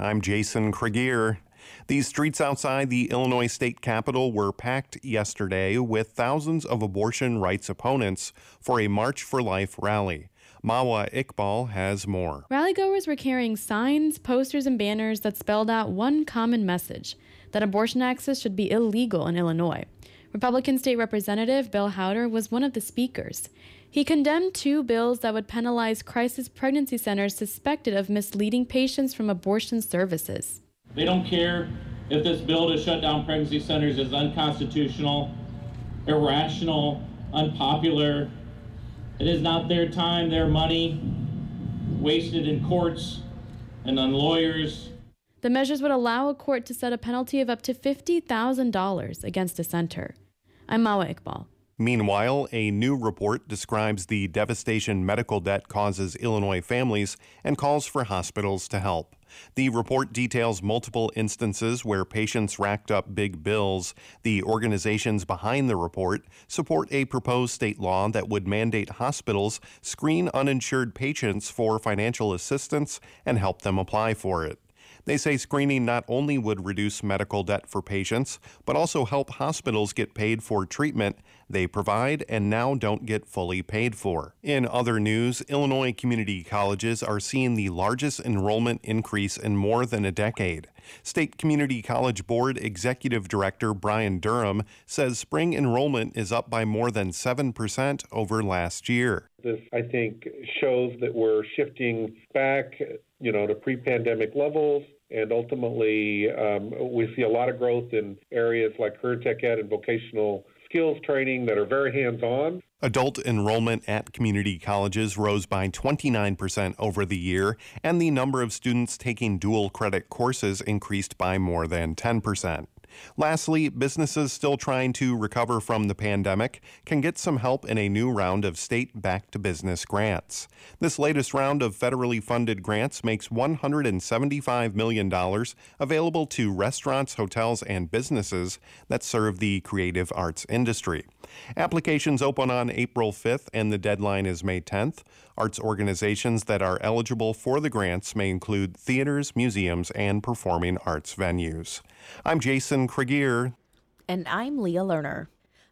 I'm Jason Cregier. These streets outside the Illinois state capitol were packed yesterday with thousands of abortion rights opponents for a March for Life rally. Mawa Iqbal has more. Rallygoers were carrying signs, posters, and banners that spelled out one common message that abortion access should be illegal in Illinois. Republican State Representative Bill Hauter was one of the speakers. He condemned two bills that would penalize crisis pregnancy centers suspected of misleading patients from abortion services. They don't care if this bill to shut down pregnancy centers is unconstitutional, irrational, unpopular. It is not their time, their money, wasted in courts and on lawyers. The measures would allow a court to set a penalty of up to $50,000 against a center. I'm Mawa Iqbal. Meanwhile, a new report describes the devastation medical debt causes Illinois families and calls for hospitals to help. The report details multiple instances where patients racked up big bills. The organizations behind the report support a proposed state law that would mandate hospitals screen uninsured patients for financial assistance and help them apply for it. They say screening not only would reduce medical debt for patients, but also help hospitals get paid for treatment they provide and now don't get fully paid for. In other news, Illinois community colleges are seeing the largest enrollment increase in more than a decade. State Community College Board Executive Director Brian Durham says spring enrollment is up by more than 7% over last year. This, I think, shows that we're shifting back, you know, to pre-pandemic levels and ultimately, um, we see a lot of growth in areas like career tech ed and vocational skills training that are very hands on. Adult enrollment at community colleges rose by 29% over the year, and the number of students taking dual credit courses increased by more than 10%. Lastly, businesses still trying to recover from the pandemic can get some help in a new round of state back to business grants. This latest round of federally funded grants makes $175 million available to restaurants, hotels, and businesses that serve the creative arts industry. Applications open on April 5th and the deadline is May 10th. Arts organizations that are eligible for the grants may include theaters, museums, and performing arts venues. I'm Jason And I'm Leah Lerner.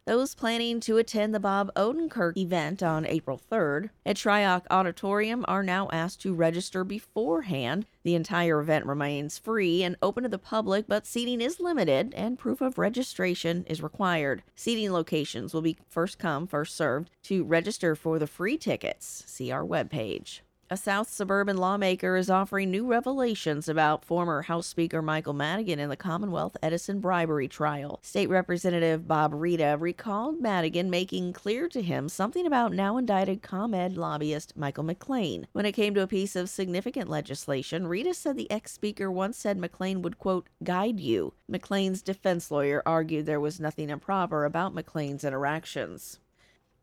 Those planning to attend the Bob Odenkirk event on April 3rd at Shryock Auditorium are now asked to register beforehand. The entire event remains free and open to the public, but seating is limited and proof of registration is required. Seating locations will be first come, first served. To register for the free tickets, see our webpage. A South suburban lawmaker is offering new revelations about former House Speaker Michael Madigan in the Commonwealth Edison bribery trial. State Representative Bob Rita recalled Madigan making clear to him something about now indicted ComEd lobbyist Michael McClain. When it came to a piece of significant legislation, Rita said the ex speaker once said McClain would, quote, guide you. McClain's defense lawyer argued there was nothing improper about McClain's interactions.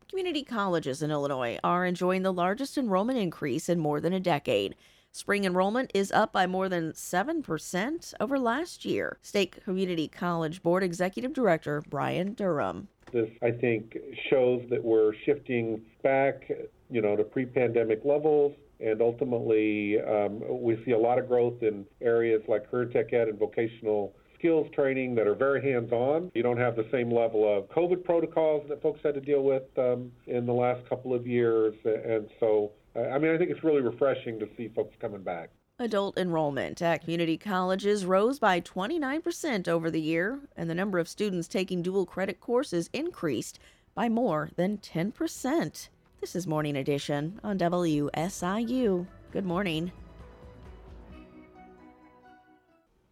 Community colleges in Illinois are enjoying the largest enrollment increase in more than a decade. Spring enrollment is up by more than 7% over last year. State Community College Board Executive Director Brian Durham. This, I think, shows that we're shifting back, you know, to pre-pandemic levels and ultimately um, we see a lot of growth in areas like career tech ed and vocational skills training that are very hands on. You don't have the same level of COVID protocols that folks had to deal with um, in the last couple of years. And so, I mean, I think it's really refreshing to see folks coming back. Adult enrollment at community colleges rose by 29% over the year, and the number of students taking dual credit courses increased by more than 10%. This is Morning Edition on WSIU. Good morning.